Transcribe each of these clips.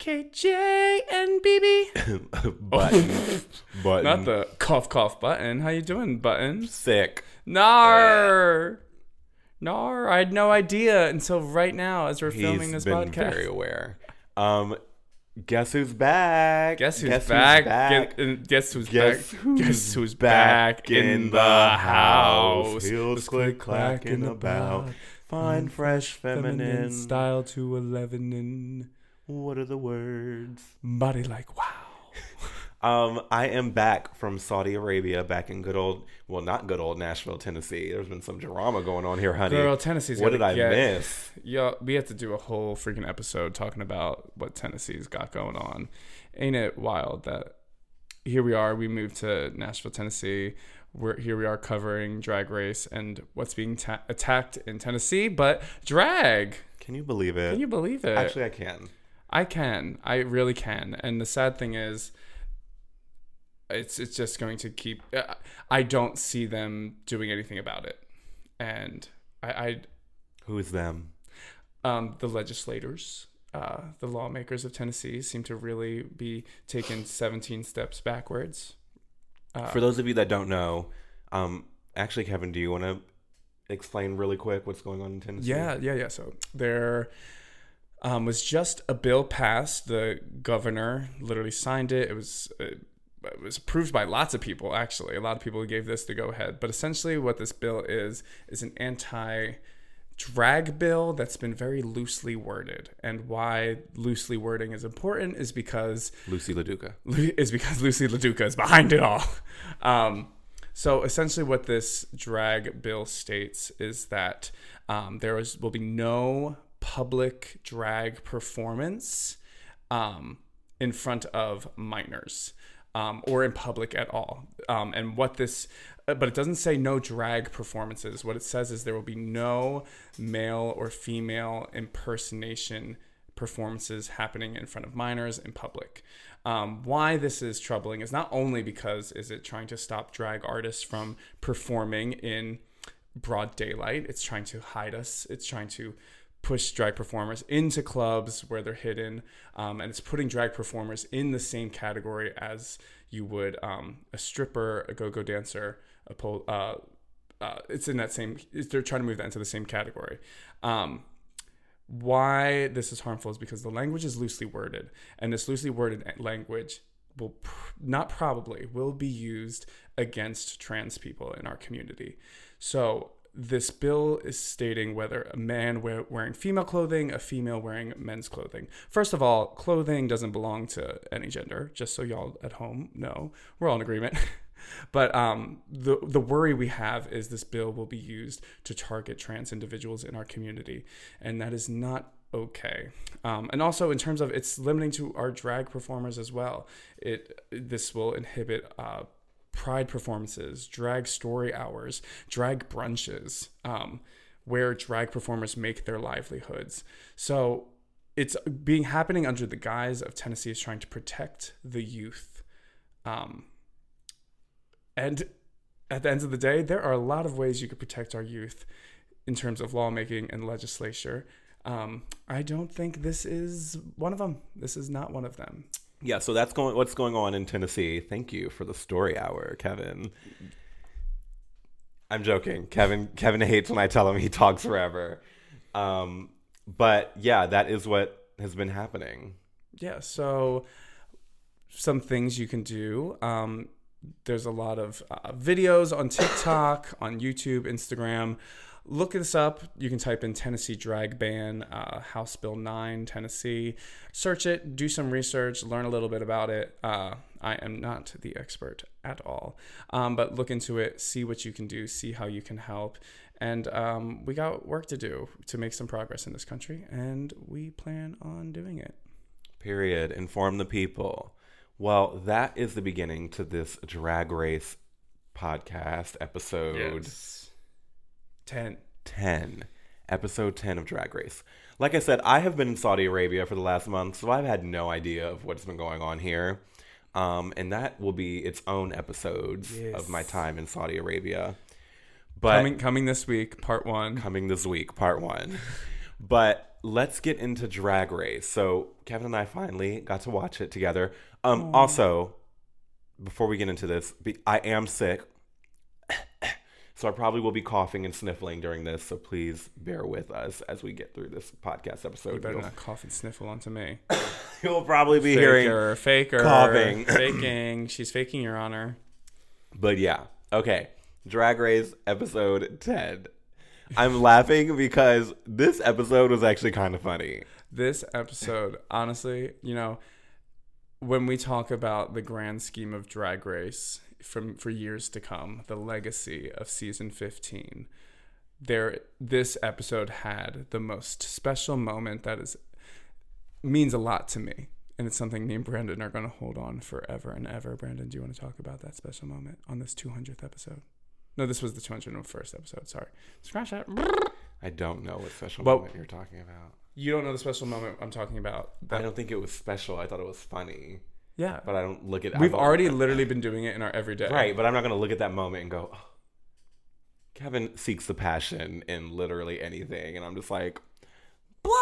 KJ and BB. button. button. Not the cough cough button. How you doing, button? sick. Nar. Nar. I had no idea until right now as we're filming He's this been podcast. very aware. Um, guess who's back? Guess who's back? back? Gu- uh, Guess who's Guess back? who's Guess who's back, in the house? Heels click clacking about. Fine, fresh, feminine. style to eleven and What are the words? body like wow. Um, I am back from Saudi Arabia, back in good old, well, not good old Nashville, Tennessee. There's been some drama going on here, honey. Girl, Tennessee's what did I get- miss? Yeah, we have to do a whole freaking episode talking about what Tennessee's got going on. Ain't it wild that here we are, we moved to Nashville, Tennessee. We're here we are covering drag race and what's being ta- attacked in Tennessee, but drag. Can you believe it? Can you believe it? Actually, I can. I can. I really can. And the sad thing is, it's it's just going to keep. uh, I don't see them doing anything about it, and I, I Who is them? um, the legislators, uh, the lawmakers of Tennessee, seem to really be taking 17 steps backwards. Uh, For those of you that don't know, um, actually, Kevin, do you want to explain really quick what's going on in Tennessee? Yeah, yeah, yeah. So there um, was just a bill passed. The governor literally signed it. It was uh, it was approved by lots of people. Actually, a lot of people gave this the go ahead. But essentially, what this bill is is an anti drag bill that's been very loosely worded. And why loosely wording is important is because Loosey LaDuca. is because Loosey LaDuca is behind it all. Um, so essentially, what this drag bill states is that um, there is, will be no public drag performance um, in front of minors um, or in public at all. Um, and what this, uh, but it doesn't say no drag performances. What it says is there will be no male or female impersonation performances happening in front of minors in public. Um, why this is troubling is not only because is it trying to stop drag artists from performing in broad daylight. It's trying to hide us. It's trying to push drag performers into clubs where they're hidden, um, and it's putting drag performers in the same category as you would um, a stripper, a go-go dancer, a pole. Uh, uh, it's in that same. They're trying to move that into the same category. Um, why this is harmful is because the language is loosely worded, and this loosely worded language will pr- not probably will be used against trans people in our community. So this bill is stating whether a man wear, wearing female clothing, a female wearing men's clothing. First of all, clothing doesn't belong to any gender. Just so y'all at home know, we're all in agreement. But um, the the worry we have is this bill will be used to target trans individuals in our community, and that is not okay. Um, and also in terms of it's limiting to our drag performers as well. It this will inhibit. Uh, pride performances, drag story hours, drag brunches, um, where drag performers make their livelihoods. So it's being happening under the guise of Tennessee is trying to protect the youth. Um, and at the end of the day, there are a lot of ways you could protect our youth in terms of lawmaking and legislature. Um, I don't think this is one of them. This is not one of them. Yeah, so that's going. What's going on in Tennessee? Thank you for the story hour, Kevin. I'm joking. Kevin Kevin hates when I tell him he talks forever. Um, but yeah, that is what has been happening. Yeah, so some things you can do. Um, there's a lot of uh, videos on TikTok, on YouTube, Instagram. Look this up. You can type in Tennessee drag ban, uh, House Bill 9, Tennessee. Search it, do some research, learn a little bit about it. Uh, I am not the expert at all, um, but look into it, see what you can do, see how you can help. And um, we got work to do to make some progress in this country, and we plan on doing it. Period. Inform the people. Well, that is the beginning to this drag race podcast episode. Yes. 10. 10 episode 10 of drag race like i said i have been in saudi arabia for the last month so i've had no idea of what's been going on here um, and that will be its own episodes of my time in saudi arabia but Coming coming this week, part 1. coming this week part one but let's get into Drag Race. So Kevin and I finally got to watch it together. Um, also, before we get into this, be- I am sick, so I probably will be coughing and sniffling during this. So please bear with us as we get through this podcast episode. You better You'll, not cough and sniffle onto me. you'll probably be hearing, Faker, faker, coughing. faking. She's faking, Your Honor. but yeah, okay. Drag Race episode ten. I'm laughing because this episode was actually kind of funny. This episode, honestly, you know, when we talk about the grand scheme of Drag Race from for years to come, the legacy of season 15, there this episode had the most special moment that is means a lot to me. And it's something me and Brandon are going to hold on forever and ever. Brandon, do you want to talk about that special moment on this 200th episode? No, this was the 201st episode. Sorry. Scratch that. I don't know what special Well- moment you're talking about. You don't know the special moment I'm talking about. I don't think it was special. I thought it was funny, yeah. but I don't look at. We've already literally been doing it in our everyday. right, but I'm not gonna look at that moment and go. "Oh." Kevin seeks the passion in literally anything, and I'm just like, blah.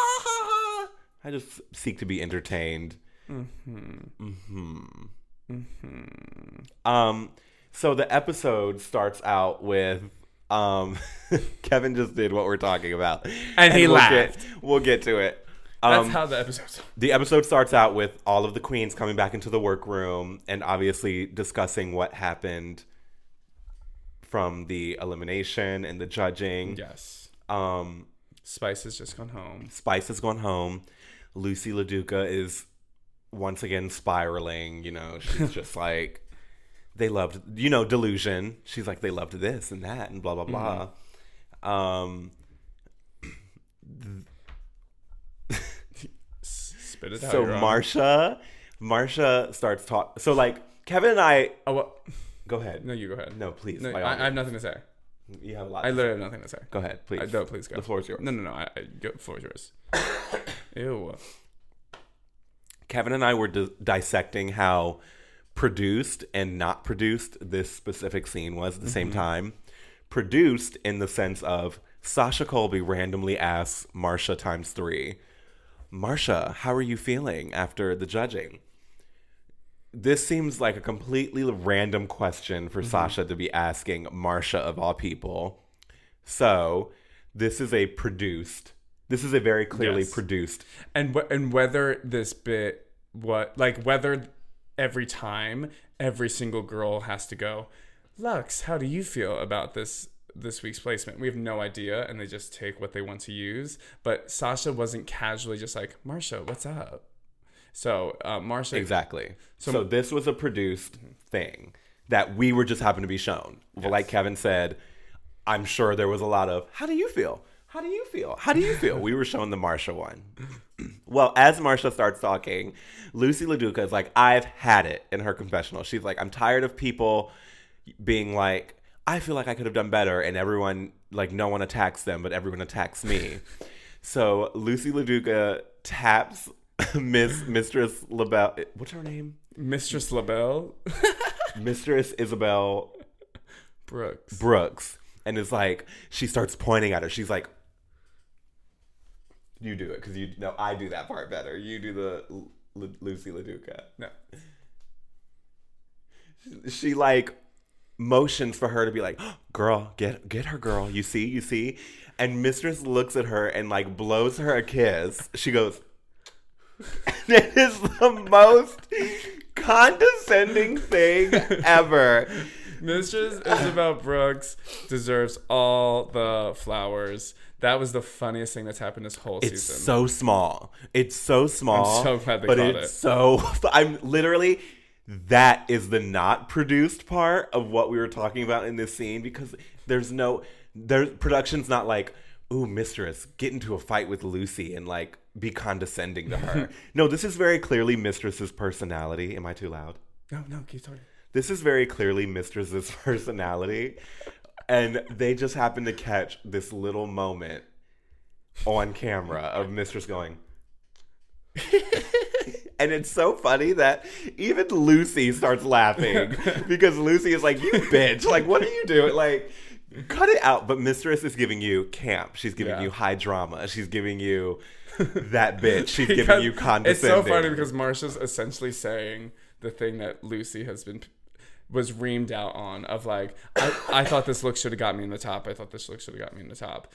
I just seek to be entertained. Mm-hmm. Hmm. Um, so the episode starts out with um, Kevin just did what we're talking about, And he we'll laughed. Get, we'll get to it. That's Um, how the episode's. the episode starts out with all of the queens coming back into the workroom and obviously discussing what happened from the elimination and the judging. Yes. Um, Spice has just gone home. Spice has gone home. Loosey LaDuca is once again spiraling. You know, she's just like, they loved, you know, delusion. She's like, they loved this and that and blah, blah, blah. Um, S- Spit it out. so Marcia, Marcia starts talking. So, like, Kevin and I, Oh, well, go ahead. no, you go ahead. No, please. No, I, I have nothing to say. you have a lot. I literally have nothing to say. Go ahead, please. I, no, please go. The floor is yours. No, no, no. I, I go. The floor is yours. Ew. Kevin and I were di- dissecting how produced and not produced this specific scene was at the same mm-hmm. time. Produced in the sense of Sasha Colby randomly asks Marcia times three, Marcia, how are you feeling after the judging? This seems like a completely random question for mm-hmm. Sasha to be asking Marcia of all people. So, this is a produced. This is a very clearly Yes. produced and and whether this bit what like whether every time every single girl has to go lux how do you feel about this this week's placement we have no idea and they just take what they want to use but sasha wasn't casually just like marcia what's up so uh, marcia Exactly. So, this was a produced thing that we were just happened to be shown. Well, Like Kevin said, I'm sure there was a lot of how do you feel? How do you feel? How do you feel? we were shown the Marcia one. well, as Marcia starts talking, Loosey LaDuca is like, I've had it in her confessional. She's like, I'm tired of people being like, I feel like I could have done better, and everyone like no one attacks them, but everyone attacks me. so Loosey LaDuca taps Miss Mistress LaBelle. What's her name? mistress labelle Mistress Isabelle brooks Brooks, and it's like she starts pointing at her. She's like, "You do it because you know I do that part better. You do the L- Loosey LaDuca." no She like motions for her to be like, "Girl, get get her, girl. You see, you see." And Mistress looks at her and like blows her a kiss. She goes. it is the most condescending thing ever. Mistress Isabelle Brooks deserves all the flowers. That was the funniest thing that's happened this whole It's season. so small. It's so small. I'm so glad they but caught it's it. so. I'm literally. That is the not produced part of what we were talking about in this scene because there's no. There's production's not like, ooh, mistress, get into a fight with Loosey and like be condescending to her. no, this is very clearly mistress's personality. Am I too loud? no, no, keep talking. This is very clearly Mistress's personality. And they just happen to catch this little moment on camera of Mistress going. and it's so funny that even Loosey starts laughing because Loosey is like, You bitch. Like, what are you doing? Like, cut it out. But Mistress is giving you camp. She's giving Yeah. you high drama. She's giving you that bitch. She's giving Because you It's so funny because Marcia's essentially saying the thing that Loosey has been was reamed out on of like I, I thought this look should have got me in the top. I thought this look should have got me in the top.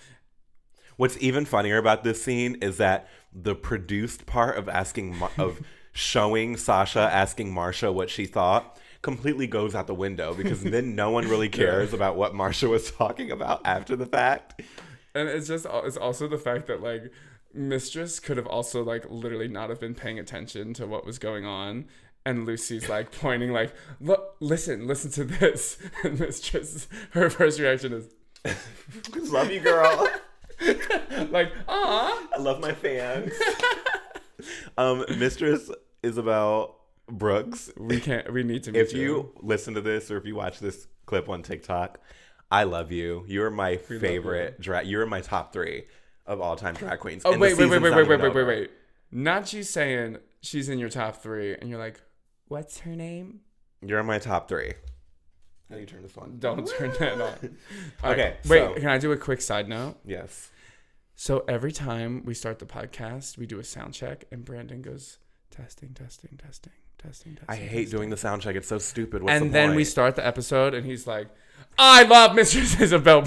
What's even funnier about this scene is that the produced part of asking Mar- of showing Sasha asking Marcia what she thought completely goes out the window because then no one really cares about what Marcia was talking about after the fact. And it's just uh, it's also the fact that like Mistress could have also like literally not have been paying attention to what was going on. And Loosey's like pointing like, look, listen, listen to this. And Mistress, her first reaction is Love you, girl. like, ah. I love my fans. um, Mistress Isabelle Brooks. We can't. We need to. Meet If you listen to this or if you watch this clip on TikTok, I love you. You're my favorite drag. You're my top three of all time drag queens. Oh wait, wait, wait, wait, wait, wait, wait, wait, wait. Not you saying she's in your top three, and you're like, what's her name? You're in my top three. Do you turn this on? Don't turn that on. All right, Okay, Wait, so- can I do a quick side note? Yes. So every time we start the podcast, we do a sound check, and Brandon goes testing, testing, testing, testing, testing. I hate doing the sound check. It's so stupid. What's And the then we point? start the episode, and he's like, "I love Mistress Isabelle."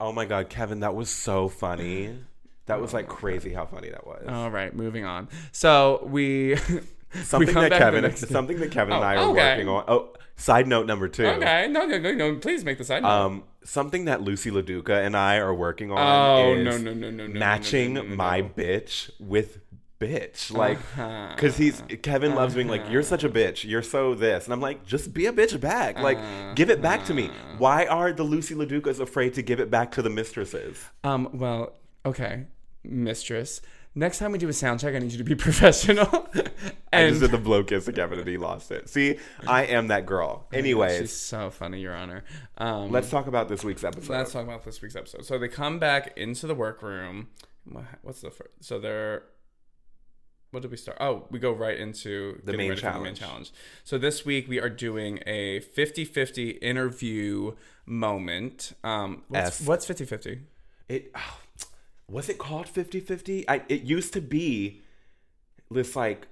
Oh my god, Kevin, that was so funny. That was oh like crazy how funny that was. All right, moving on. So we something that Kevin something that Kevin and Oh, I are okay. working on. Oh, side note number two. okay. No, no, no, no. Please make the side note. Um, something that Loosey LaDuca and I are working on Oh, is no, no, no, no, no, no, matching no, no, no, my bitch with bitch. Like, Uh-huh. because he's Kevin loves being like, "You're such a bitch. You're so this," and I'm like, "Just be a bitch back. Like, give it back to me." Uh-huh. Why are the Loosey LaDucas afraid to give it back to the mistresses? Um, well, okay, mistress. Next time we do a sound check, I need you to be professional. I and just did the blow kiss to Kevin and he lost it. See, I am that girl. Anyways, she's so funny, Your Honor. Um, let's talk about this week's episode. let's talk about this week's episode. So they come back into the workroom. What's the first? So they're. What did we start? Oh, we go right into The main ready for challenge. challenge. So this week we are doing a 50-50 interview moment. Um, what's, S. what's 50-50? It oh, was it called 50-50? I it used to be this like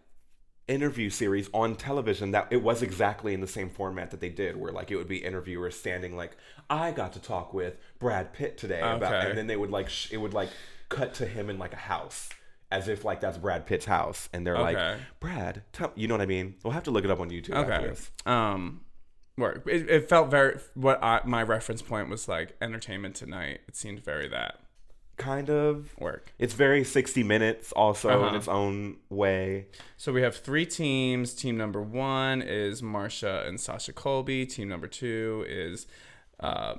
interview series on television that it was exactly in the same format that they did where like it would be interviewers standing like I got to talk with Brad Pitt today about and then they would like sh- it would like cut to him in like a house as if like that's Brad Pitt's house and they're like Brad tell you know what I mean we'll have to look it up on YouTube Okay. Um, work. It, it felt very. What I, my reference point was like entertainment tonight. It seemed very that kind of work. it's very 60 minutes also in Uh-huh. its own way So we have three teams. Team number one is Marcia and Sasha Colby. Team number two is, uh,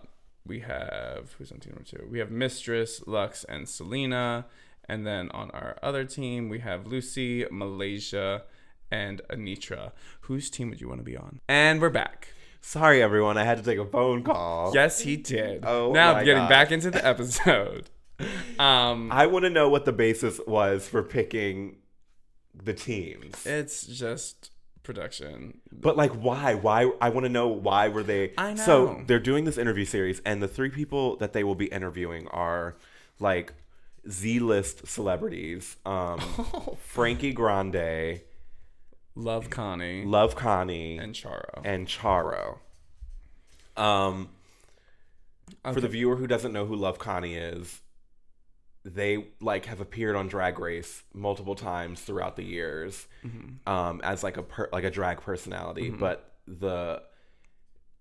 we have who's on team number two? We have Mistress, Luxx, and Salina. And then on our other team, we have Loosey, Malaysia, and Anetra. Whose team would you want to be on? And we're back. Sorry, everyone. I had to take a phone call. Yes, he did. Oh now my getting gosh. back into the episode. Um, I want to know what the basis was for picking the teams. it's just production. But like, why? Why? I want to know why were they? I know. So they're doing this interview series, and the three people that they will be interviewing are like Z-list celebrities: um, Frankie Grande, Love Connie Love Connie, and Charo. and Charo. Um, for the viewer who doesn't know who Love Connie is, they like have appeared on Drag Race multiple times throughout the years Mm-hmm. um, as like a per- like a drag personality. But the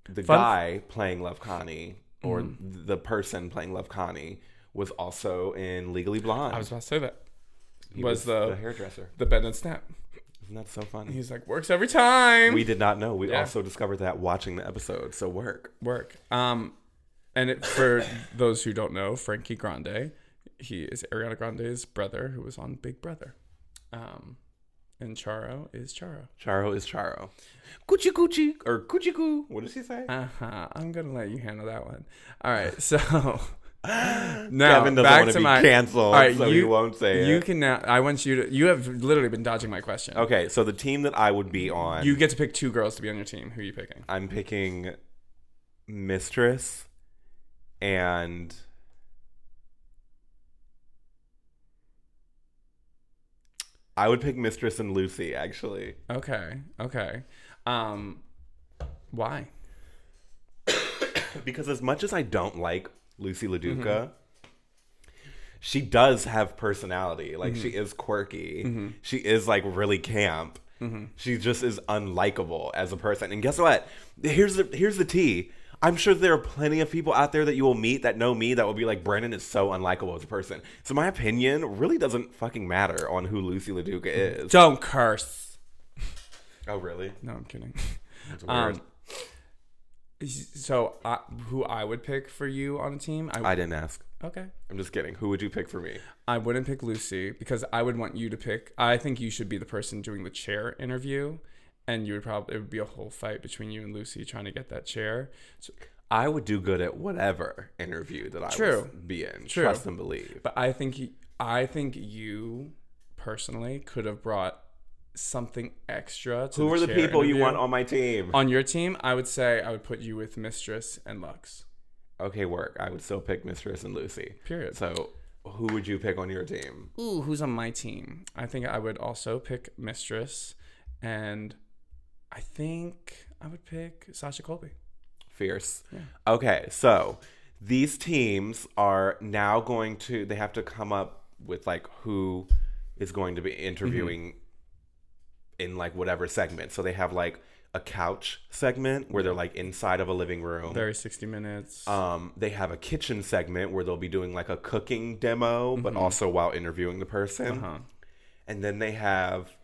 the Fun- Mm-hmm. guy playing Love Connie or the person playing Love Connie was also in Legally Blonde. I was about to say that. He was the, the- hairdresser. The bend and snap. Isn't that so funny? He's like works every time. we did not know. We Yeah. also discovered that watching the episode. So work. work. Um, and it, for those who don't know, Frankie Grande, he is Ariana Grande's brother who was on Big Brother. Um, and Charo is Charo. Charo is Charo. Coochie coochie or coochie coo. What does he say? Uh huh. I'm gonna let you handle that one. All right. So now Kevin doesn't back want to my canceled, All right, so he won't say You it. can now. I want you to. You have literally been dodging my question. Okay, so the team that I would be on, You get to pick two girls to be on your team. Who are you picking? I'm picking Mistress and I would pick Mistress and Loosey actually. Okay. Okay. Um, why? because as much as I don't like Loosey LaDuca, Mm-hmm. she does have personality. Like she Mm-hmm. is quirky. She is like really camp. Mm-hmm. She just is unlikable as a person. And guess what? Here's the here's the tea. I'm sure there are plenty of people out there that you will meet that know me that will be like Brandon is so unlikable as a person. So my opinion really doesn't fucking matter on who Loosey LaDuca is. Don't curse. Oh really? No, I'm kidding. That's weird. Um, so, uh, who I would pick for you on a team? I, I didn't ask. okay. I'm just kidding. Who would you pick for me? I wouldn't pick Loosey because I would want you to pick. I think you should be the person doing the chair interview, and you would probably it would be a whole fight between you and Loosey trying to get that chair. So, I would do good at whatever interview that I True. would be in. True. Trust and believe. but I think I think you personally could have brought something extra. To Who the are the people you want on my team? on your team? I would say I would put you with Mistress and Luxx. okay, work. I would still pick Mistress and Loosey. Period. So, who would you pick on your team? Ooh, who's on my team? I think I would also pick Mistress, and I think I would pick Sasha Colby. Fierce. Okay, so these teams are now going to they have to come up with like who is going to be interviewing in like whatever segment. So they have like a couch segment where they're like inside of a living room. Very 60 minutes. Um, they have a kitchen segment where they'll be doing like a cooking demo, but also while interviewing the person. uh-huh. And then they have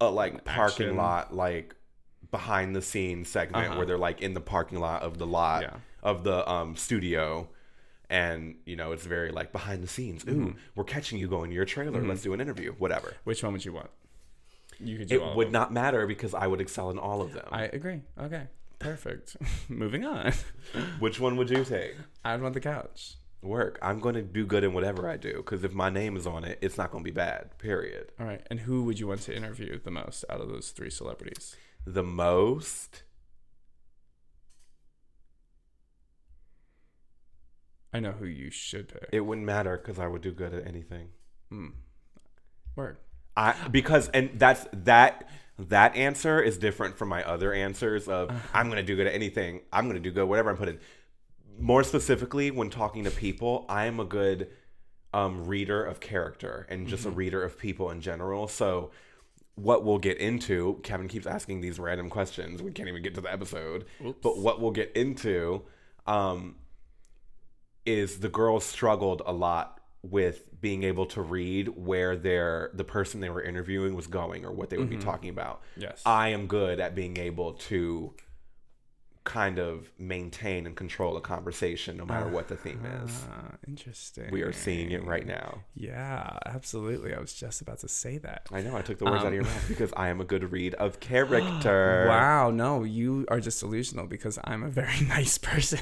a like parking action. lot, like behind the scenes segment Uh-huh. where they're like in the parking lot of the lot Yeah. of the um, studio. And you know it's very like behind the scenes. Ooh, Mm-hmm. we're catching you going to your trailer. Let's do an interview. Whatever. Which one would you want? You could do It would not matter because I would excel in all of them. I agree. Okay. Perfect. Moving on. Which one would you take? I'd want the couch. Work. I'm going to do good in whatever I do because if my name is on it, it's not going to be bad. Period. All right. And who would you want to interview the most out of those three celebrities? The most. I know who you should pick. It wouldn't matter because I would do good at anything. Hmm. Word. I because and that's that that answer is different from my other answers of I'm gonna do good at anything. I'm gonna do good whatever I'm put in. More specifically, when talking to people, I am a good um, reader of character and just a reader of people in general. So what we'll get into, Kevin keeps asking these random questions. We can't even get to the episode. Oops. But what we'll get into um, is the girls struggled a lot with being able to read where their the person they were interviewing was going or what they would be talking about. Yes. I am good at being able to kind of maintain and control a conversation no matter what the theme is. Ah, interesting. We are seeing it right now. Yeah, absolutely. I was just about to say that. I know I took the words out of your Um, mouth because I am a good read of character. Wow, no, you are just delusional because I'm a very nice person.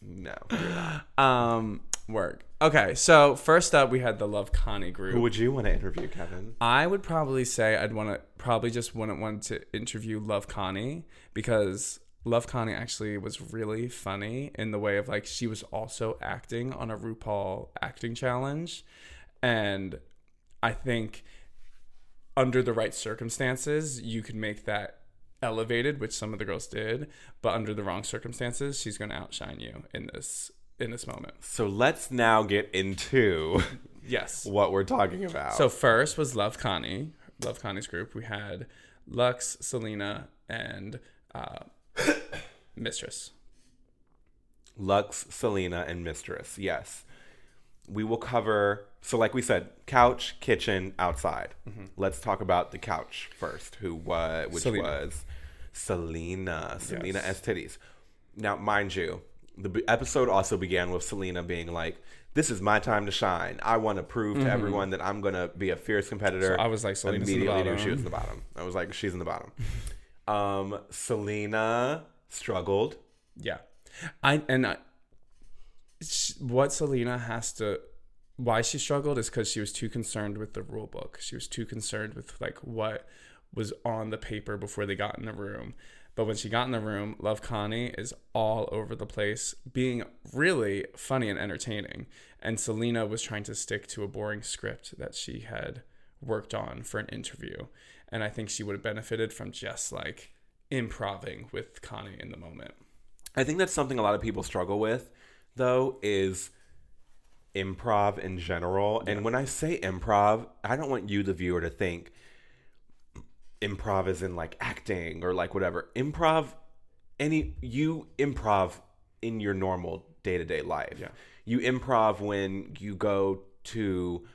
No. um, work. Okay, so first up, we had the Love Connie group. Who would you want to interview, Kevin? I would probably say I'd want to probably just wouldn't want to interview Love Connie because Love Connie actually was really funny in the way of like she was also acting on a RuPaul acting challenge, and I think under the right circumstances you could make that elevated, which some of the girls did, but under the wrong circumstances, she's going to outshine you in this in this moment. So let's now get into Yes. what we're talking about. So first was Love Connie, Love Connie's group. We had Luxx, Salina, and uh, Mistress. Luxx, Salina, and Mistress. Yes. We will cover, so like we said, couch, kitchen, outside. Mm-hmm. Let's talk about the couch first, who was, which Salina. was Salina. Salina Yes. S. Titties. Now, mind you, the b- episode also began with Salina being like, this is my time to shine. I want to prove to mm-hmm. everyone that I'm going to be a fierce competitor. So I was like, Salina's in the Immediately knew bottom. she was in the bottom. I was like, she's in the bottom. um, Salina struggled. Yeah, I and I, sh- what Salina has to, why she struggled is because she was too concerned with the rule book. She was too concerned with like what was on the paper before they got in the room. But when she got in the room, Love Connie is all over the place, being really funny and entertaining. And Salina was trying to stick to a boring script that she had worked on for an interview. And I think she would have benefited from just like improving with Connie in the moment. I think that's something a lot of people struggle with, though, is improv in general. And when I say improv, I don't want you, the viewer, to think improv is in like acting or like whatever. Improv, any you improv in your normal day to day life. Yeah. You improv when you go to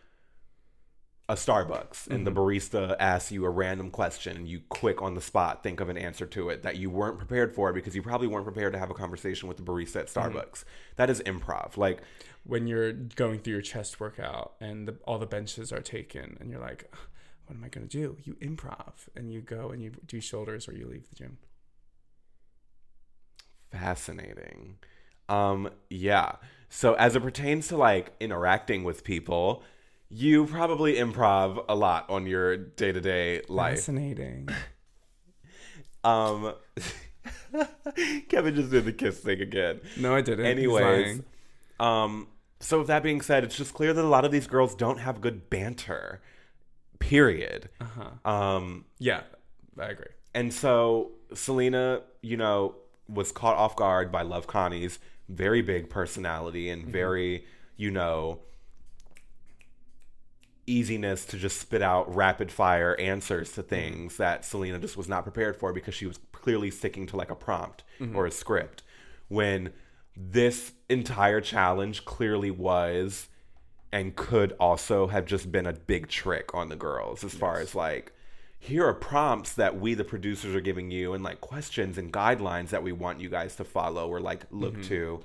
a Starbucks and the barista asks you a random question and you quick on the spot think of an answer to it that you weren't prepared for because you probably weren't prepared to have a conversation with the barista at Starbucks. That is improv. Like When you're going through your chest workout and the, all the benches are taken, and you're like, what am I going to do? You improv and you go and you do shoulders or you leave the gym. Fascinating. Um, yeah. So as it pertains to like interacting with people, you probably improv a lot on your day to day life. Fascinating. Um, Kevin just did the kiss thing again. No, I didn't. Anyways, um, so with that being said, it's just clear that a lot of these girls don't have good banter. Period. Uh-huh. Um, Yeah, I agree. And so Salina, you know, was caught off guard by Love Connie's very big personality and very, you know, easiness to just spit out rapid fire answers to things that Salina just was not prepared for because she was clearly sticking to like a prompt mm-hmm. or a script. When this entire challenge clearly was and could also have just been a big trick on the girls as far as like here are prompts that we the producers are giving you and like questions and guidelines that we want you guys to follow or like look mm-hmm. to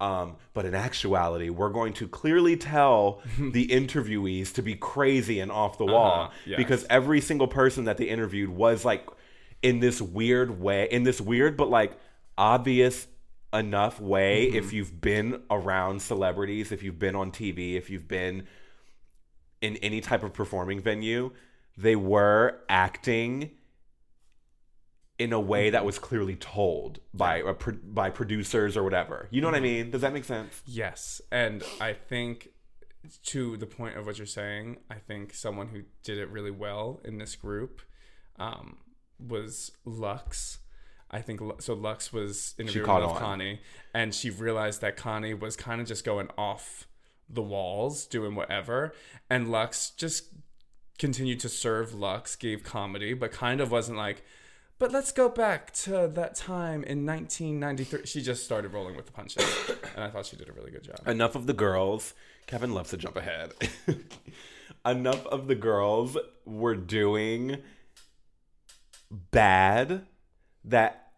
um, but in actuality we're going to clearly tell the interviewees to be crazy and off the wall Uh-huh, yes. because every single person that they interviewed was like in this weird way in this weird but like obvious enough way if you've been around celebrities if you've been on tv if you've been in any type of performing venue, they were acting in a way that was clearly told by a pro- by producers or whatever. You know what I mean? Does that make sense? Yes, and I think to the point of what you're saying, I think someone who did it really well in this group um, was Luxx. I think so. Luxx was interviewing with on. Connie, and she realized that Connie was kind of just going off the walls, doing whatever, and Luxx just continued to serve Luxx, gave comedy, but kind of wasn't like. But let's go back to that time in 1993. She just started rolling with the punches, and I thought she did a really good job. Enough of the girls. Kevin loves to jump ahead. Enough of the girls were doing bad that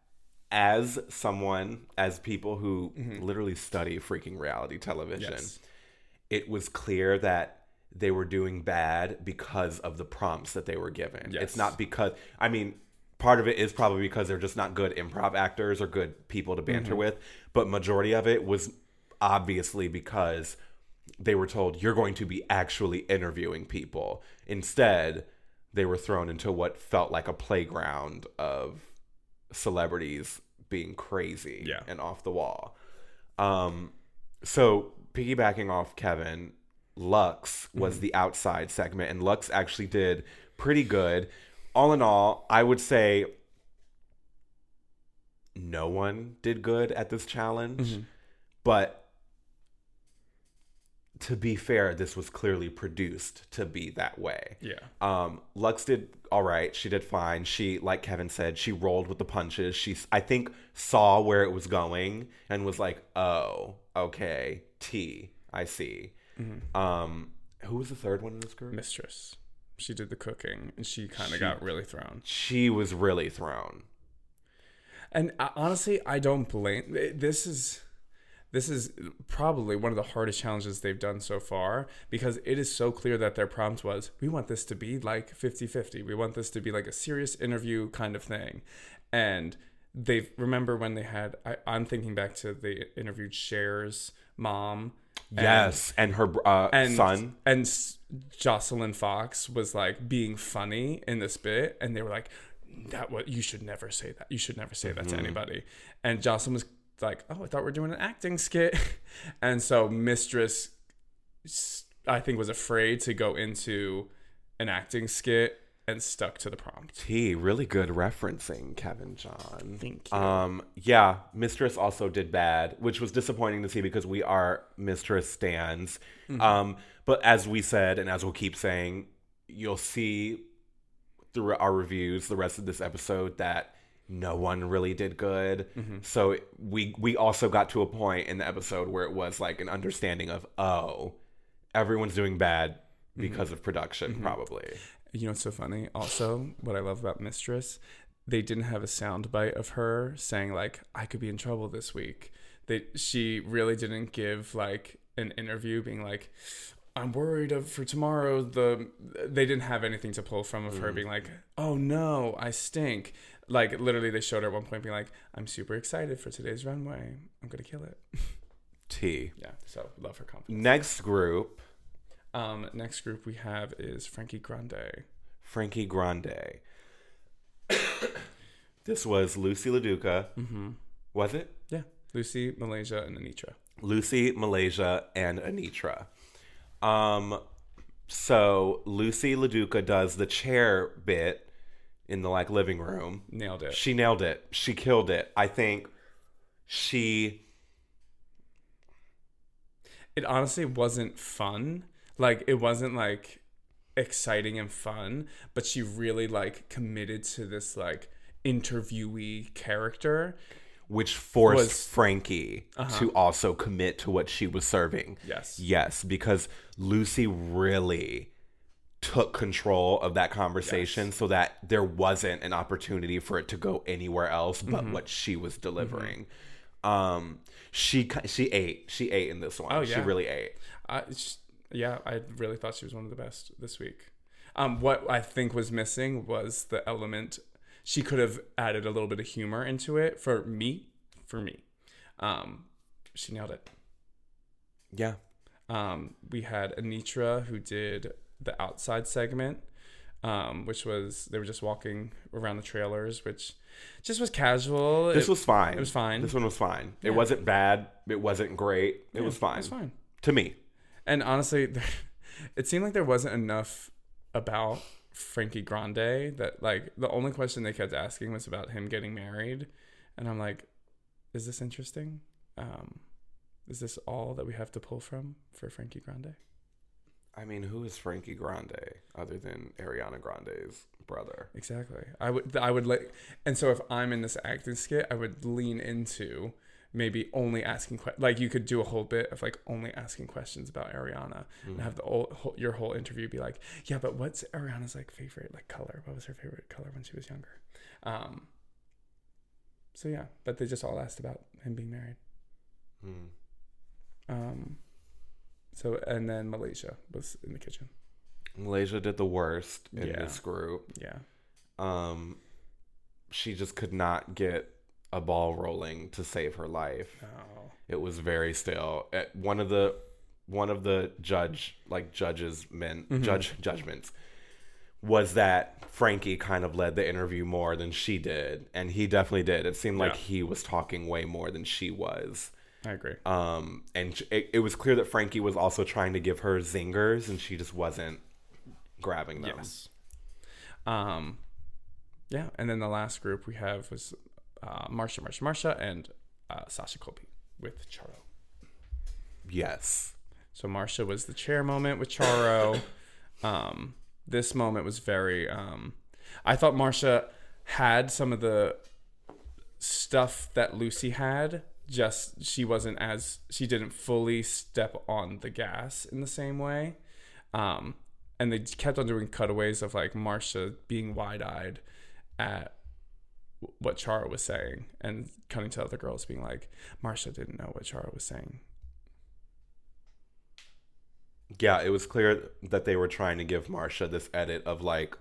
as someone, as people who mm-hmm. literally study freaking reality television, Yes. it was clear that they were doing bad because of the prompts that they were given. Yes. It's not because I mean, part of it is probably because they're just not good improv actors or good people to banter with, but majority of it was obviously because they were told you're going to be actually interviewing people. Instead, they were thrown into what felt like a playground of celebrities being crazy Yeah. and off the wall. Um, so piggybacking off Kevin, Luxx was the outside segment, and Luxx actually did pretty good. All in all, I would say no one did good at this challenge, but to be fair, this was clearly produced to be that way. Yeah. Um, Luxx did all right. She did fine. She, like Kevin said, she rolled with the punches. She, I think, saw where it was going and was like, "Oh, okay, T, I see." Um, who was the third one in this group? Mistress. She did the cooking, and she kind of got really thrown. She was really thrown. And uh, honestly, I don't blame. This is this is probably one of the hardest challenges they've done so far because it is so clear that their prompt was we want this to be like 50-50 we want this to be like a serious interview kind of thing and they remember when they had I, i'm thinking back to the interviewed Cher's mom Yes, and her uh, and son. and Joslyn Fox was like being funny in this bit, and they were like, that what you should never say that. You should never say that to anybody. And Jocelyn was like, "Oh, I thought we are doing an acting skit," and so Mistress, I think, was afraid to go into an acting skit and stuck to the prompt. T, really good referencing, Kevin John. Thank you. Um, yeah, Mistress also did bad, which was disappointing to see because we are Mistress stands. Mm-hmm. Um, but as we said, and as we'll keep saying, you'll see through our reviews the rest of this episode that no one really did good. Mm-hmm. So we we also got to a point in the episode where it was like an understanding of oh, everyone's doing bad Mm-hmm. because of production, probably. You know what's so funny? Also, what I love about Mistress, they didn't have a soundbite of her saying like, "I could be in trouble this week." That she really didn't give like an interview being like, "I'm worried of for tomorrow." The they didn't have anything to pull from of her being like, "Oh no, I stink." Like literally, they showed her at one point being like, "I'm super excited for today's runway. I'm gonna kill it." T. yeah, so love her confidence. Next group, Um, next group we have is Frankie Grande. Frankie Grande. this was Loosey LaDuca. Mm-hmm. Was it? Yeah, Loosey, Malaysia, and Anetra. Loosey, Malaysia, and Anetra. Um, so Loosey LaDuca does the chair bit in the like living room. Nailed it. She nailed it. She killed it. I think she It honestly wasn't fun. Like it wasn't like exciting and fun, but she really like committed to this like interviewee character. Which forced Was- Frankie to also commit to what she was serving. Yes. Yes, because Loosey really took control of that conversation so that there wasn't an opportunity for it to go anywhere else but Mm-hmm. what she was delivering. Um she she ate. She ate in this one. Oh, yeah. She really ate. I it's- yeah, I really thought she was one of the best this week. Um, what I think was missing was the element. She could have added a little bit of humor into it for me. For me, um, she nailed it. Yeah. Um, we had Anetra who did the outside segment, um, which was they were just walking around the trailers, which just was casual. This It- was fine. it was fine. This one was fine. It wasn't bad. It wasn't great. It yeah, was fine. It was fine. To me. And honestly, it seemed like there wasn't enough about Frankie Grande that like the only question they kept asking was about him getting married, and I'm like, is this interesting? Um, is this all that we have to pull from for Frankie Grande? I mean, who is Frankie Grande other than Ariana Grande's brother? Exactly. I would I would like and so if I'm in this acting skit, I would lean into maybe only asking que- like you could do a whole bit of like only asking questions about Ariana and have the whole, whole your whole interview be like, yeah, but what's Ariana's like favorite like color? What was her favorite color when she was younger? Um so yeah, but they just all asked about him being married. Hmm. Um so and then Malaysia was in the kitchen. Malaysia did the worst in Yeah. this group. Yeah. Um, she just could not get a ball rolling to save her life. Oh. It was very still. At one of the one of the judge like judges men Mm-hmm. judge judgments was that Frankie kind of led the interview more than she did, and he definitely did. It seemed like Yeah. he was talking way more than she was. I agree. Um, and it, it was clear that Frankie was also trying to give her zingers, and she just wasn't grabbing them. Yes. Um, yeah, and then the last group we have was uh, Marcia, Marcia, Marcia, and uh, Sasha Colby with Charo. Yes. So Marcia was the chair moment with Charo. um, this moment was very. Um, I thought Marcia had some of the stuff that Loosey had. Just she wasn't as she didn't fully step on the gas in the same way. Um, and they kept on doing cutaways of like Marcia being wide eyed at what Charo was saying and cutting to other girls being like, Marcia didn't know what Charo was saying. Yeah, it was clear that they were trying to give Marcia this edit of like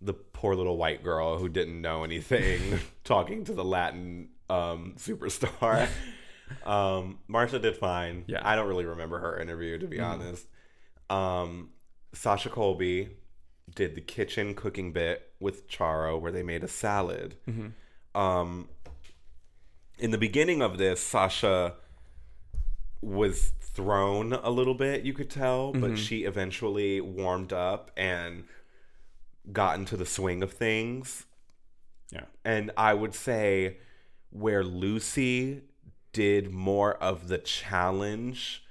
the poor little white girl who didn't know anything talking to the Latin um, superstar. um, Marcia did fine. Yeah. I don't really remember her interview to be honest. Um, Sasha Colby did the kitchen cooking bit with Charo where they made a salad. Um, in the beginning of this, Sasha was thrown a little bit, you could tell, but she eventually warmed up and got into the swing of things. Yeah. And I would say where Loosey did more of the challenge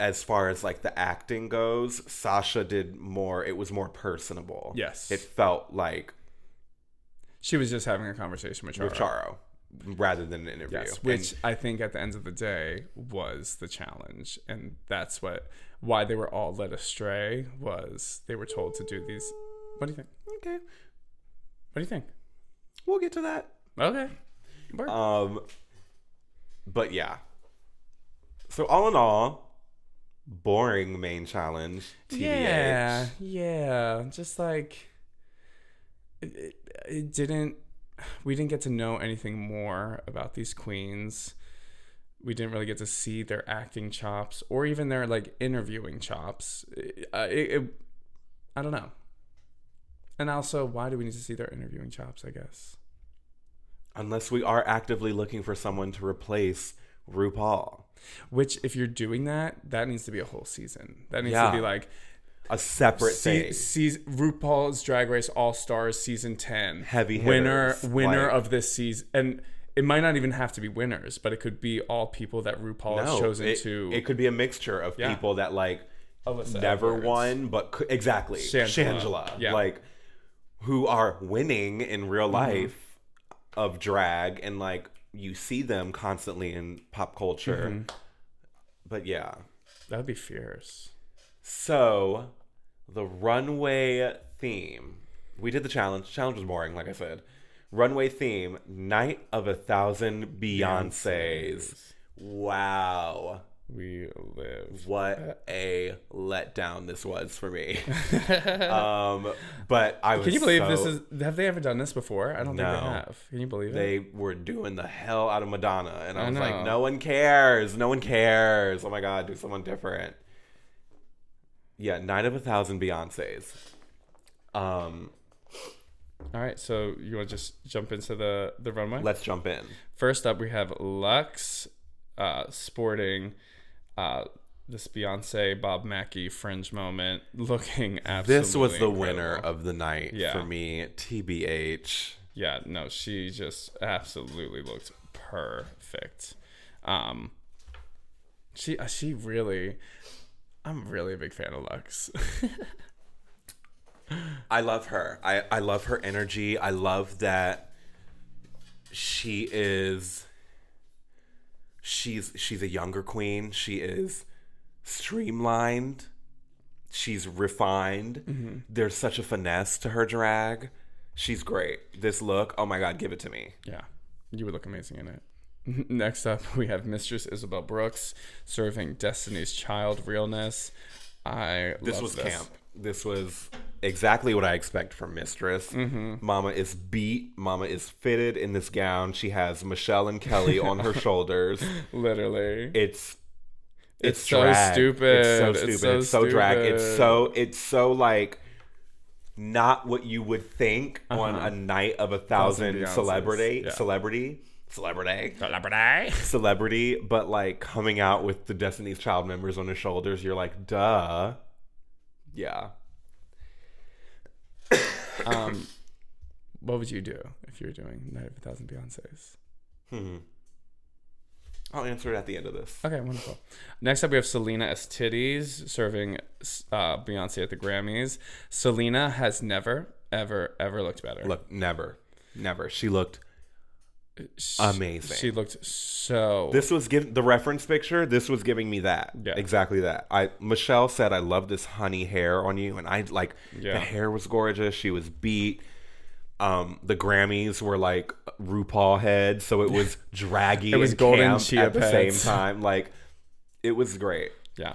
as far as like the acting goes, Sasha did more it was more personable. Yes. It felt like She was just having a conversation with Charo. with Charo rather than an interview. Yes, And- which I think at the end of the day was the challenge, and that's what why they were all led astray was they were told to do these. What do you think? okay. What do you think? We'll get to that. Okay. Um, but yeah. So all in all, boring main challenge. TBH. yeah, yeah, just like it, it, it didn't. We didn't get to know anything more about these queens. We didn't really get to see their acting chops or even their like interviewing chops. Uh, it, it, I don't know. And also, why do we need to see their interviewing chops? I guess. Unless we are actively looking for someone to replace RuPaul, Which, if you're doing that, that needs to be a whole season. That needs Yeah. to be like a separate Se- thing. seas- RuPaul's Drag Race All Stars season ten. Heavy winner hitters, winner like- of this season, and it might not even have to be winners, but it could be all people that RuPaul has chosen it, to. it could be a mixture of Yeah. people that like Alyssa never Edwards. won, but could, exactly Shangela. Shangela, Yeah. like who are winning in real Mm-hmm. life of drag, and like you see them constantly in pop culture. Mm-hmm. But yeah, That would be fierce. so the runway theme. We did the challenge. Challenge was boring, like I said. Runway theme: Night of a Thousand Beyonces. Wow. We live. what a letdown this was for me. um, but I was. Can you believe this is? Have they ever done this before? I don't think they have. Can you believe it? They were doing the hell out of Madonna, and I I was know. like, no one cares. No one cares. Oh my god, do someone different. Yeah, Night of a Thousand Beyonces. Um, All right, so you want to just jump into the the runway? let's jump in. First up, we have Luxx uh, sporting uh, this Beyonce Bob Mackie fringe moment, looking absolutely. This was the winner of the night Yeah. for me. TBH. Yeah, no, she just absolutely looked perfect. Um, she uh, she really, I'm really a big fan of Luxx. I love her. I, I love her energy. I love that she is she's she's a younger queen. She is streamlined. She's refined. Mm-hmm. There's such a finesse to her drag. She's great. This look, oh my god, give it to me. yeah, you would look amazing in it. Next up, we have Mistress Isabelle Brooks serving Destiny's Child realness. I This love was camp. This was exactly what I expect from Mistress. Mm-hmm. Mama is beat. Mama is fitted in this gown. She has Michelle and Kelly on her shoulders. Literally, It's It's so drag. stupid. It's so It's stupid. so It's so drag. It's so it's so like not what you would think on a night of a thousand, Uh-huh. Celebrity Yeah. celebrity celebrity celebrity. celebrity, but like coming out with the Destiny's Child members on his shoulders, you're like, duh. Yeah. Um, what would you do if you were doing Night of a Thousand Beyonces? Hmm. I'll answer it at the end of this. Okay, wonderful. Next up, we have Salina EsTitties serving uh, Beyonce at the Grammys. Salina has never, ever, ever looked better. Look, never, never. She looked. She- amazing. She looked so. This was giving the reference picture. This was giving me that. Yeah. Exactly that. I Michelle said, "I love this honey hair on you," and I like Yeah. the hair was gorgeous. She was beat. Um, the Grammys were like RuPaul head, so it was draggy. It was and golden chia at the same time. Like, it was great. yeah.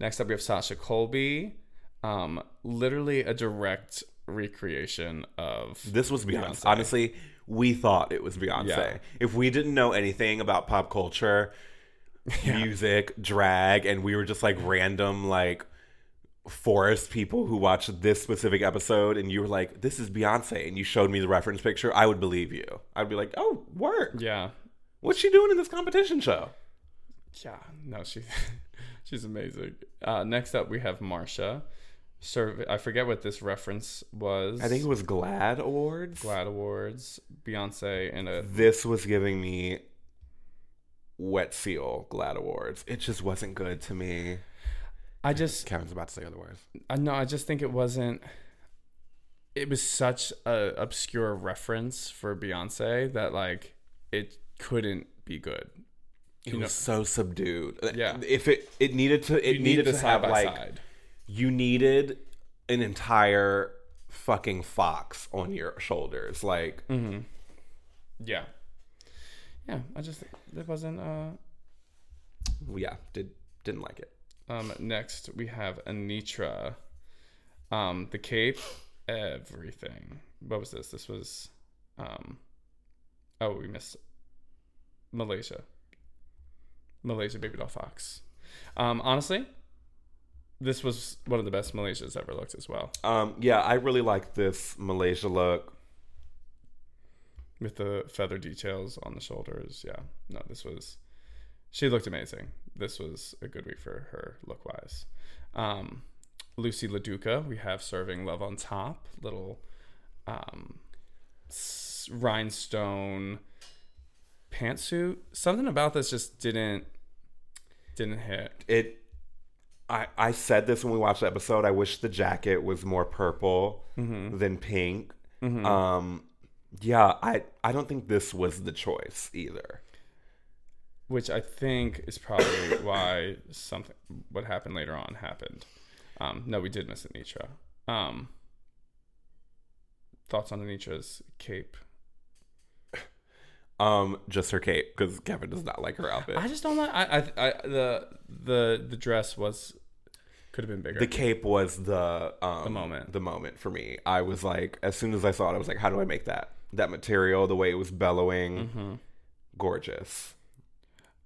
Next up, we have Sasha Colby. Um, literally a direct recreation of This was. Beyonce. Honestly, we thought it was Beyonce. Yeah. If we didn't know anything about pop culture, music, drag, and we were just like random, like forest people who watched this specific episode and you were like, "This is Beyonce," and you showed me the reference picture, I would believe you. I'd be like, "Oh, work. Yeah. What's she doing in this competition show?" Yeah. No, she she's amazing. Uh, next up, we have Marcia. Serve. I forget what this reference was. I think it was GLAAD Awards. GLAAD Awards, Beyonce, and a This was giving me wet seal GLAAD Awards. It just wasn't good to me. I just Kevin's about to say otherwise. I know. I just think it wasn't. It was such a obscure reference for Beyonce that like it couldn't be good. It You know- was so subdued. Yeah. If it it needed to it You needed, a to side have by like side. You needed an entire fucking fox on your shoulders. Like Yeah. Yeah. I just it wasn't. Uh. yeah, did didn't like it. Um. Next we have Anetra. Um. The Cape. Everything. What was this? This was. Um. Oh, we missed Malaysia. Malaysia Babydoll Foxx. Um. Honestly. This was one of the best Malaysia's ever looked as well. Um yeah, I really like this Malaysia look. with the feather details on the shoulders. Yeah, no, this was. She looked amazing. This was a good week for her look wise. Um, Loosey LaDuca, we have serving love on top, little um, s- rhinestone pantsuit. Something about this just didn't didn't hit. It I I said this when we watched the episode. I wish the jacket was more purple than pink. Um yeah, I I don't think this was the choice either. which I think is probably why something what happened later on happened. Um, no, we did miss Anetra. Um, thoughts on Anetra's cape? Um, just her cape because Kevin does not like her outfit. I just don't like. I, I, I the the the dress was could have been bigger. the cape was the um, The moment. The moment for me. I was like, as soon as I saw it, I was like, how do I make that that material? The way it was bellowing, Mm-hmm. gorgeous.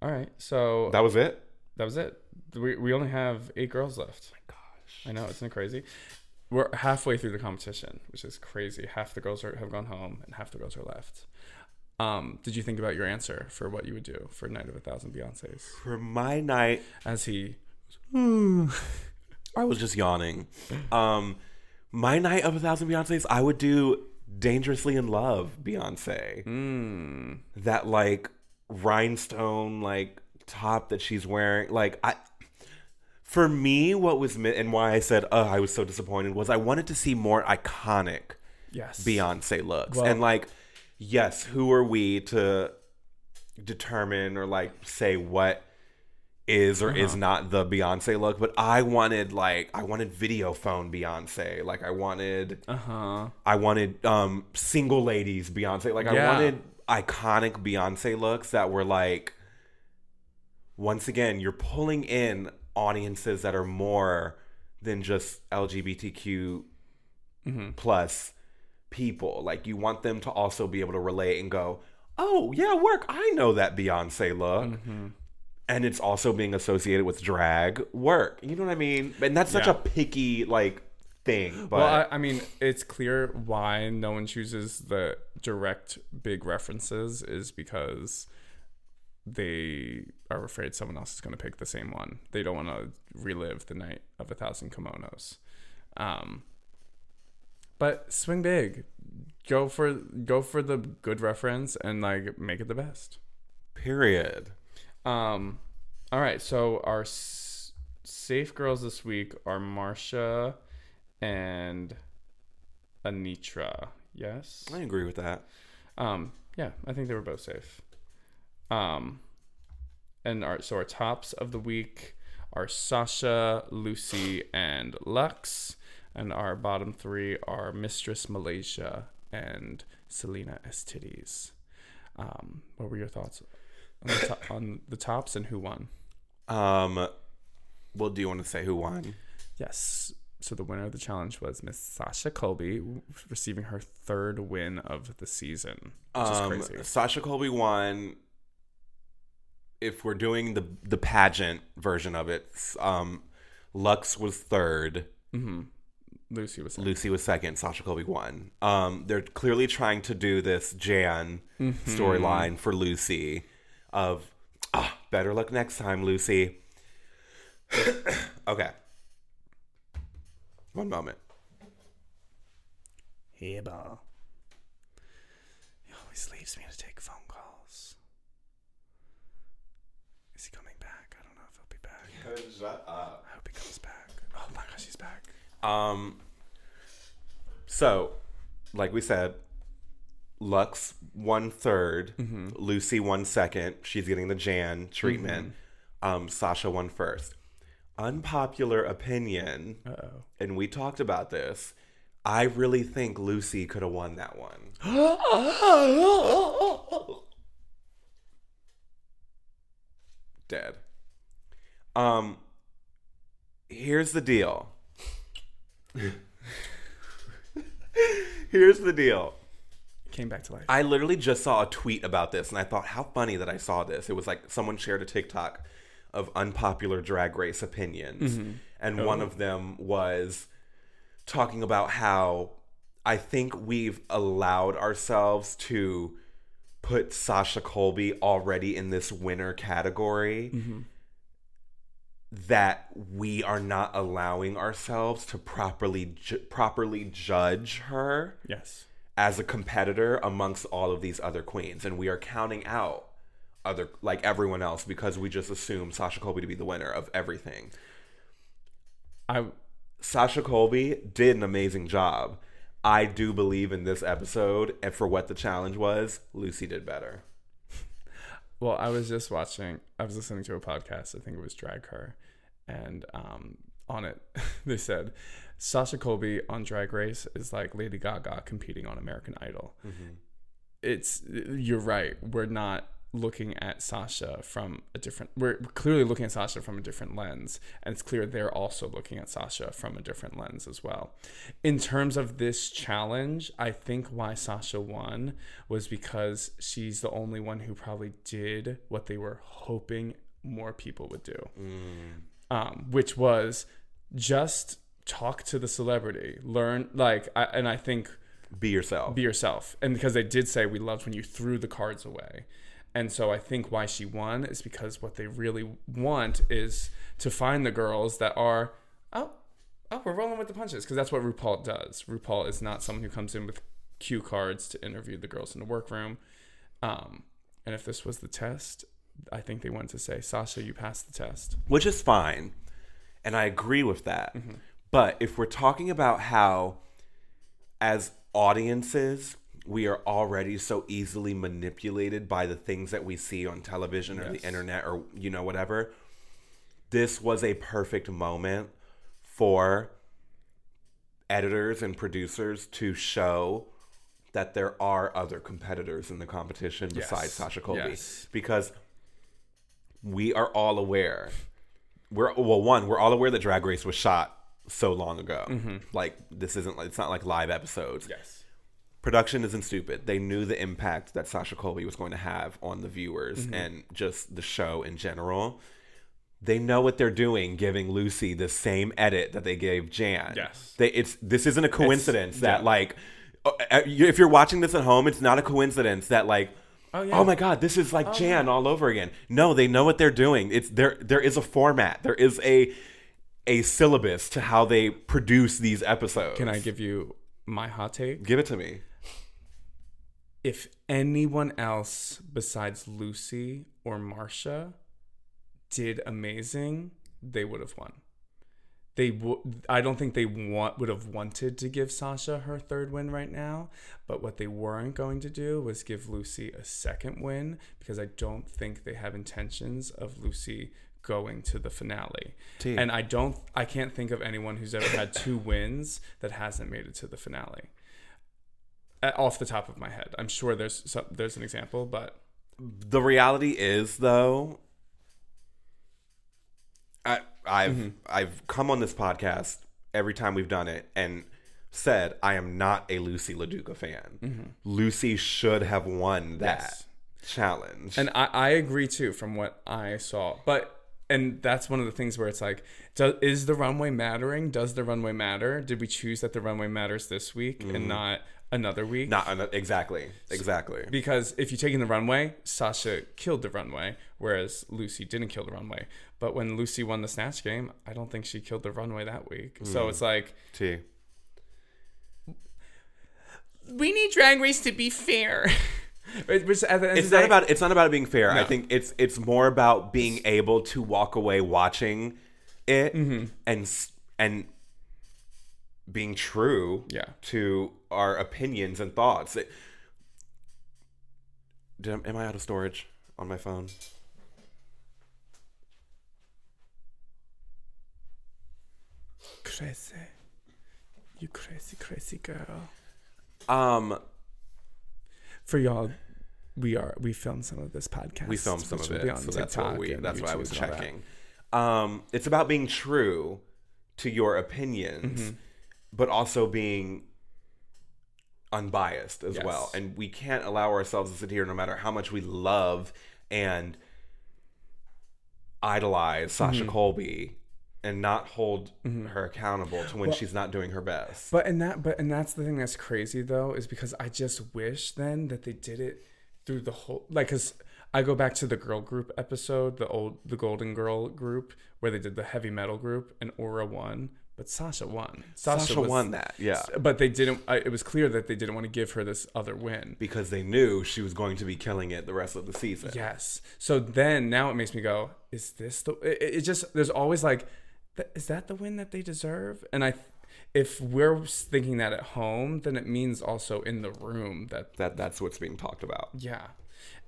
All right, so That was it. that was it. We we only have eight girls left. My gosh, I know, isn't it crazy? We're halfway through the competition, which is crazy. Half the girls are, have gone home, and half the girls are left. Um, did you think about your answer for what you would do for Night of a Thousand Beyonces? for my night, As he, I was just yawning. Um, my night of a thousand Beyonces, I would do "Dangerously in Love" Beyonce. mm, that like rhinestone like top that she's wearing like i for me what was mi- and why i said oh i was so disappointed was i wanted to see more iconic yes, beyonce looks Well- and like yes who are we to determine or like say what is or is not the beyonce look but i wanted like i wanted video phone beyonce like i wanted Uh huh. I wanted um single ladies Beyonce. Like I wanted iconic Beyonce looks that were like once again, you're pulling in audiences that are more than just LGBTQ plus people. Like you want them to also be able to relate and go, Oh, yeah, work. I know that Beyonce look. And it's also being associated with drag work. You know what I mean? And that's such Yeah. a picky like thing. But Well, I, I mean, it's clear why no one chooses the direct big references is because they are afraid someone else is going to pick the same one. They don't want to relive the night of a thousand kimonos. Um, but swing big, go for go for the good reference and like make it the best. period. Um, all right. So our s- safe girls this week are Marcia and Anetra. Yes. I agree with that. Um, yeah, I think they were both safe. Um, and our so our tops of the week are Sasha, Loosey, and Luxx, and our bottom three are Mistress Malaysia and Salina EsTitties. Um, what were your thoughts on the, to- on the tops and who won? Um, well, do you want to say who won? Yes. So the winner of the challenge was Miss Sasha Colby, receiving her third win of the season, which Um, is crazy. Sasha Colby won. If we're doing the the pageant version of it, um, Luxx was third. Loosey was Loosey was second. Sasha Colby won. Um, they're clearly trying to do this Jan storyline for Loosey of ah, better luck next time, Loosey. okay. One moment. Hey, ball. He always leaves me to take phone calls. Is he coming back? I don't know if he'll be back. Shut up. I hope he comes back. Oh my gosh, he's back. Um. So, like we said, Luxx one Loosey one second. She's getting the Jan treatment. Um, Sasha one first. Unpopular opinion, Uh oh. and we talked about this. I really think Loosey could have won that one. Dead. Um. Here's the deal. Here's the deal. Came back to life. I literally just saw a tweet about this and I thought how funny that I saw this. It was like someone shared a TikTok of unpopular drag race opinions. Mm-hmm. And oh. one of them was talking about how I think we've allowed ourselves to put Sasha Colby already in this winner category mm-hmm. that we are not allowing ourselves to properly ju- properly judge her yes. As a competitor amongst all of these other queens and we are counting out other like everyone else because we just assume Sasha Colby to be the winner of everything. I Sasha Colby did an amazing job. I do believe in this episode and for what the challenge was, Loosey did better. well, I was just watching. I was listening to a podcast. I think it was Drag Her, and um, on it they said Sasha Colby on Drag Race is like Lady Gaga competing on American Idol. Mm-hmm. It's you're right. We're not looking at Sasha from a different. We're clearly looking at Sasha from a different lens, and it's clear they're also looking at Sasha from a different lens as well. In terms of this challenge, I think why Sasha won was because she's the only one who probably did what they were hoping more people would do, mm. Um, which was just talk to the celebrity, learn like, I, and I think Be yourself. be yourself. And because they did say we loved when you threw the cards away. And so I think why she won is because what they really want is to find the girls that are, oh, oh, we're rolling with the punches. Because that's what RuPaul does. RuPaul is not someone who comes in with cue cards to interview the girls in the workroom. Um, and if this was the test, I think they went to say, Sasha, you passed the test. which is fine. And I agree with that. Mm-hmm. But if we're talking about how, as audiences, we are already so easily manipulated by the things that we see on television or Yes. the internet or, you know, whatever, this was a perfect moment for editors and producers to show that there are other competitors in the competition besides Yes. Sasha Colby. Yes. Because we are all aware. We're well, one, we're all aware that Drag Race was shot so long ago. Like this isn't it's not like live episodes. Yes. Production isn't stupid. They knew the impact that Sasha Colby was going to have on the viewers and just the show in general. They know what they're doing, giving Loosey the same edit that they gave Jan. Yes. they, it's this isn't a coincidence that yeah. like, uh, uh, if you're watching this at home, it's not a coincidence that like Oh, yeah. oh my god this is like oh, jan all over again no they know what they're doing it's there there is a format there is a a syllabus to how they produce these episodes Can I give you my hot take? give it to me if anyone else besides Loosey or Marcia did amazing, they would have won. They w- I don't think they want would have wanted to give Sasha her third win right now, but what they weren't going to do was give Loosey a second win because I don't think they have intentions of Loosey going to the finale. And I don't I can't think of anyone who's ever had two wins that hasn't made it to the finale off the top of my head. I'm sure there's some, there's an example, but the reality is though I, I've mm-hmm. I've come on this podcast every time we've done it and said I am not a Loosey LaDuca fan. Mm-hmm. Loosey should have won that Yes. challenge. and I, I agree too from what I saw. But and that's one of the things where it's like, do, is the runway mattering? Does the runway matter? Did we choose that the runway matters this week and mm-hmm. not another week? Not an- exactly, exactly. Because if you're taking the runway, Sasha killed the runway, whereas Loosey didn't kill the runway. But when Loosey won the snatch game, I don't think she killed the runway that week. So it's like T. we need Drag Race to be fair. At It's not day- about it's not about it being fair. I think it's it's more about being able to walk away watching it Mm-hmm. and and being true Yeah. to our opinions and thoughts. It- Did, am I out of storage on my phone? Crazy. You crazy, crazy girl. Um, For y'all, we are we filmed some of this podcast. we filmed some which of will be it, on so that's what TikTok we. and That's why I YouTube was and all that. checking. Um, it's about being true to your opinions, Mm-hmm. but also being unbiased as Yes. well. And we can't allow ourselves to sit here, no matter how much we love and idolize Sasha Mm-hmm. Colby, and not hold mm-hmm. her accountable to when she's not doing her best. But and that but and that's the thing that's crazy though is because I just wish then that they did it through the whole like cuz I go back to the girl group episode, the old the Golden Girl group where they did the heavy metal group and Aura won, but Sasha won. Sasha was- won that, yeah. But they didn't it was clear that they didn't want to give her this other win. because they knew she was going to be killing it the rest of the season. Yes. So then now it makes me go, is this the? It, it just there's always like, is that the win that they deserve? And I, if we're thinking that at home, then it means also in the room that That that's what's being talked about. yeah.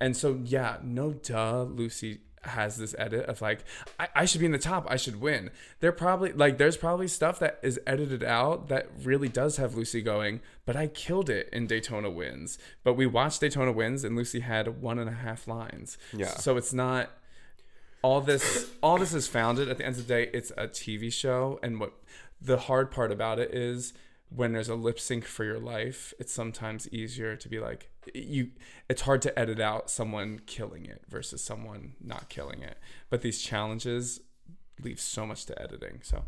And so yeah, no duh, Loosey has this edit of like, I, I should be in the top, I should win. They're probably like there's probably stuff that is edited out that really does have Loosey going, but I killed it in Daytona Wind. But we watched Daytona Wind and Loosey had one and a half lines. Yeah. So it's not all this all this is founded at the end of the day, it's a TV show and what the hard part about it is when there's a lip sync for your life, it's sometimes easier to be like you it's hard to edit out someone killing it versus someone not killing it. But these challenges leave so much to editing. So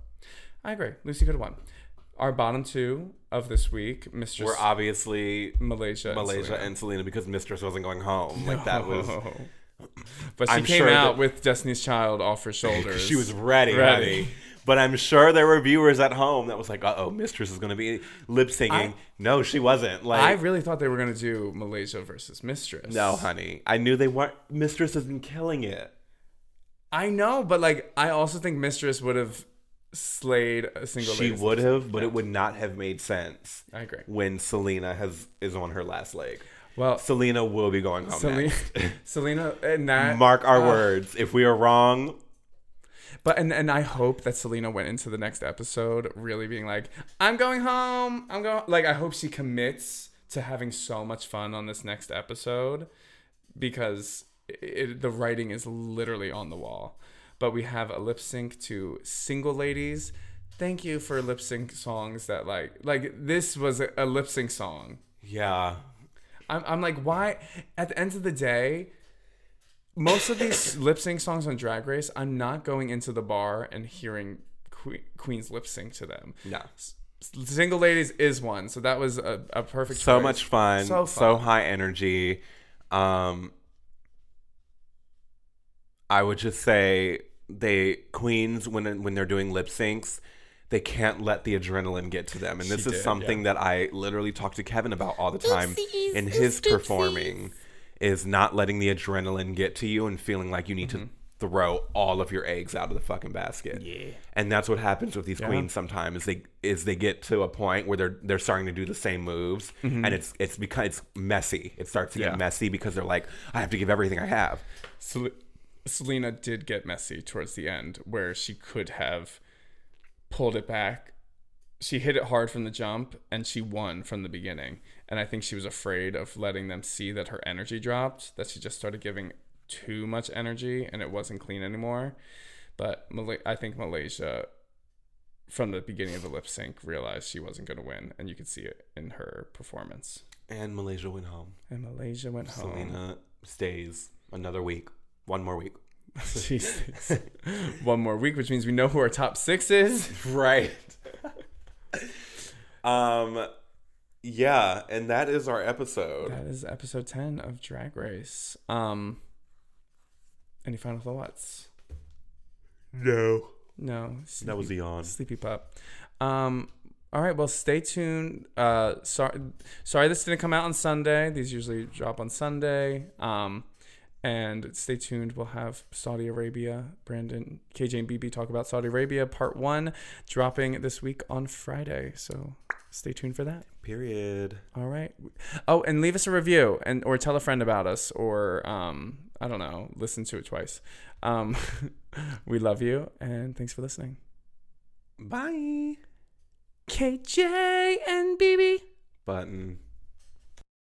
I agree. Loosey could have won. Our bottom two of this week, Mistress We're obviously Malaysia. and Malaysia Salina. and Salina because Mistress wasn't going home. Like that was But she I'm came sure out that- with Destiny's Child off her shoulders. she was ready, Ready. honey. But I'm sure there were viewers at home that was like, "Uh oh, Mistress is going to be lip singing." No, she wasn't. Like, I really thought they were gonna do Malaysia versus Mistress. no, honey. I knew they weren't. Mistress isn't killing it. I know, but like I also think Mistress would have slayed a single. She would have, but it would not have made sense. I agree. when Salina has is on her last leg. Well, Salina will be going home Salina. Salina, and that Mark our uh, words. If we are wrong, But and and I hope that Salina went into the next episode really being like, I'm going home. I'm going. Like I hope she commits to having so much fun on this next episode because it, the writing is literally on the wall. But we have a lip sync to "Single Ladies." Thank you for lip sync songs that like like this was a, a lip sync song. yeah, I'm, I'm like, why? At the end of the day, most of these lip sync songs on Drag Race, I'm not going into the bar and hearing que- Queen's lip sync to them. no. Single Ladies is one, so that was a, a perfect. so choice. much fun, So so, high energy. Um, I would just say they queens when when they're doing lip syncs, they can't let the adrenaline get to them, and this She is did, something that I literally talk to Kevin about all the time in his performing, is not letting the adrenaline get to you and feeling like you need to throw all of your eggs out of the fucking basket. Yeah. And that's what happens with these queens sometimes is they is they get to a point where they're they're starting to do the same moves and it's it's because it's messy. It starts to Mm-hmm. Yeah. get messy because they're like, I have to give everything I have. Sel- Salina did get messy towards the end, where she could have pulled it back. She hit it hard from the jump, and she won from the beginning. And I think she was afraid of letting them see that her energy dropped. That she just started giving too much energy, and it wasn't clean anymore. But I think Malaysia, from the beginning of the lip sync, realized she wasn't going to win, and you could see it in her performance. And Malaysia went home. And Malaysia went home. Salina stays another week. One more week. Jeez. One more week, which means we know who our top six is. Right. um yeah, and that is our episode. That is episode 10 of Drag Race. Um, any final thoughts? No. No. That was sleepy- the on. Sleepy pup. Um, all right. Well, stay tuned. Uh, sorry, sorry this didn't come out on Sunday. These usually drop on Sunday. Um, and stay tuned. We'll have Saudi Arabia. Brandon, KJ, and BB talk about Saudi Arabia part one dropping this week on Friday. So stay tuned for that. Period. All right. Oh, and leave us a review and or tell a friend about us or um I don't know, listen to it twice. Um we love you and thanks for listening. Bye. KJ and BB. Button.